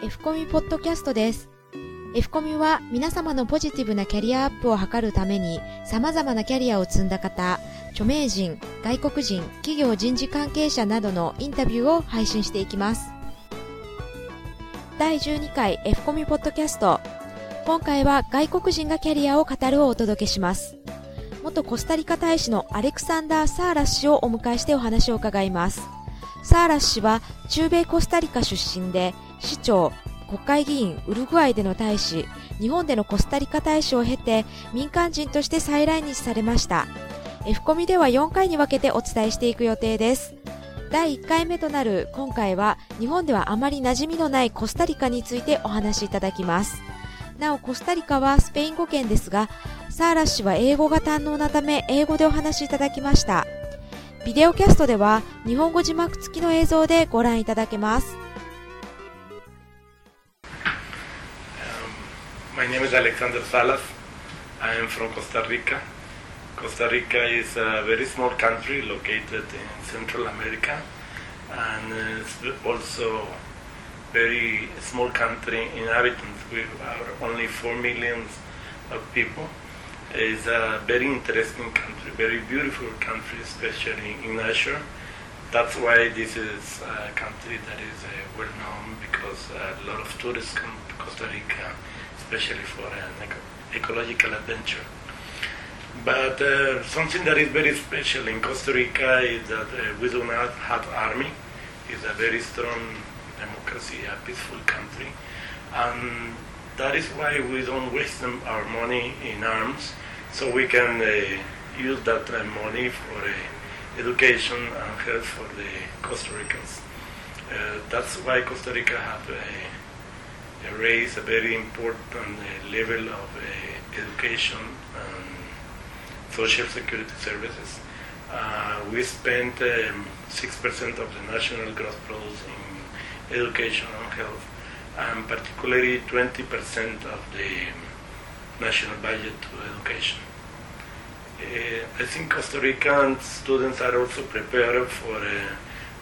F コミポッドキャストです。F コミは皆様のポジティブなキャリアアップを図るために様々なキャリアを積んだ方、著名人、外国人、企業人事関係者などのインタビューを配信していきます。第12回 F コミポッドキャスト。今回は外国人がキャリアを語るをお届けします。元コスタリカ大使のアレクサンダー・サーラス氏をお迎えしてお話を伺います。サーラス氏は中米コスタリカ出身で、市長、国会議員、ウルグアイでの大使、日本でのコスタリカ大使を経て民間人として再来日されました。F コミでは4回に分けてお伝えしていく予定です。第1回目となる今回は日本ではあまり馴染みのないコスタリカについてお話しいただきます。なおコスタリカはスペイン語圏ですがサーラ氏は英語が堪能なため英語でお話しいただきましたビデオキャストでは日本語字幕付きの映像でご覧いただけます My name is Alexander Salas. I am from Costa Rica. Costa Rica is a very small country located in Central America and it's also very small country inhabitants. We are only 4 million of people. It's a very interesting country, very beautiful country, especially in nature. That's why this is a country that is uh, well known because a lot of tourists come to Costa Rica, especially for an eco- ecological adventure. But uh, something that is very special in Costa Rica is that uh, we do not have army. It's a very strong democracy, a peaceful country. And that is why we don't waste our money in arms, so we can uh, use that uh, money for uh, education and health for the Costa Ricans. Uh, that's why Costa Rica have raised a very important uh, level of uh, education and social security services. we spent um, 6% of the national gross product in education and health, and particularly 20% of the national budget to education. Uh, I think Costa Rican students are also prepared for uh,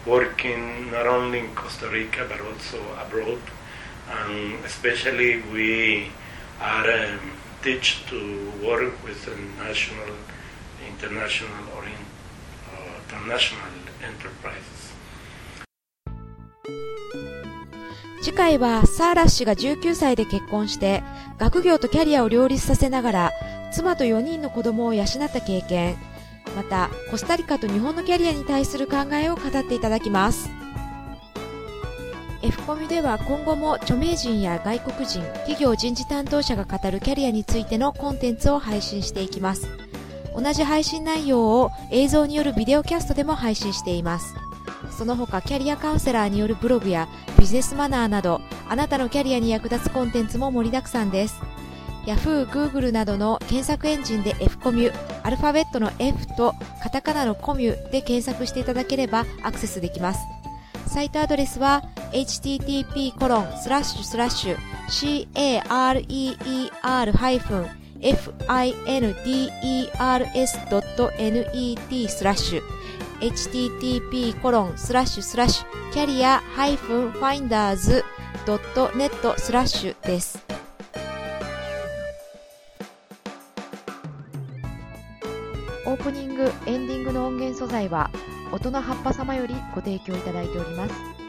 working not only in Costa Rica but also abroad, and especially we are um, teach to work with national, international, or in, uh, international enterprises. 次回はサーラッシュが19歳で結婚して学業とキャリアを両立させながら妻と4人の子供を養った経験。またコスタリカと日本のキャリアに対する考えを語っていただきます。F コミでは今後も著名人や外国人企業人事担当者が語るキャリアについてのコンテンツを配信していきます。同じ配信内容を映像によるビデオキャストでも配信しています。その他キャリアカウンセラーによるブログやビジネスマナーなどあなたのキャリアに役立つコンテンツも盛りだくさんです。Yahoo、Google などの検索エンジンで F コミュアルファベットの F とカタカナのコミュで検索していただければアクセスできます。サイトアドレスは http コロンスラッシュ。Http コロンスラッシュスラッシュキャリア -finders.net スラッシュです。オープニング、エンディングの音源素材は音の葉っぱ様よりご提供いただいております。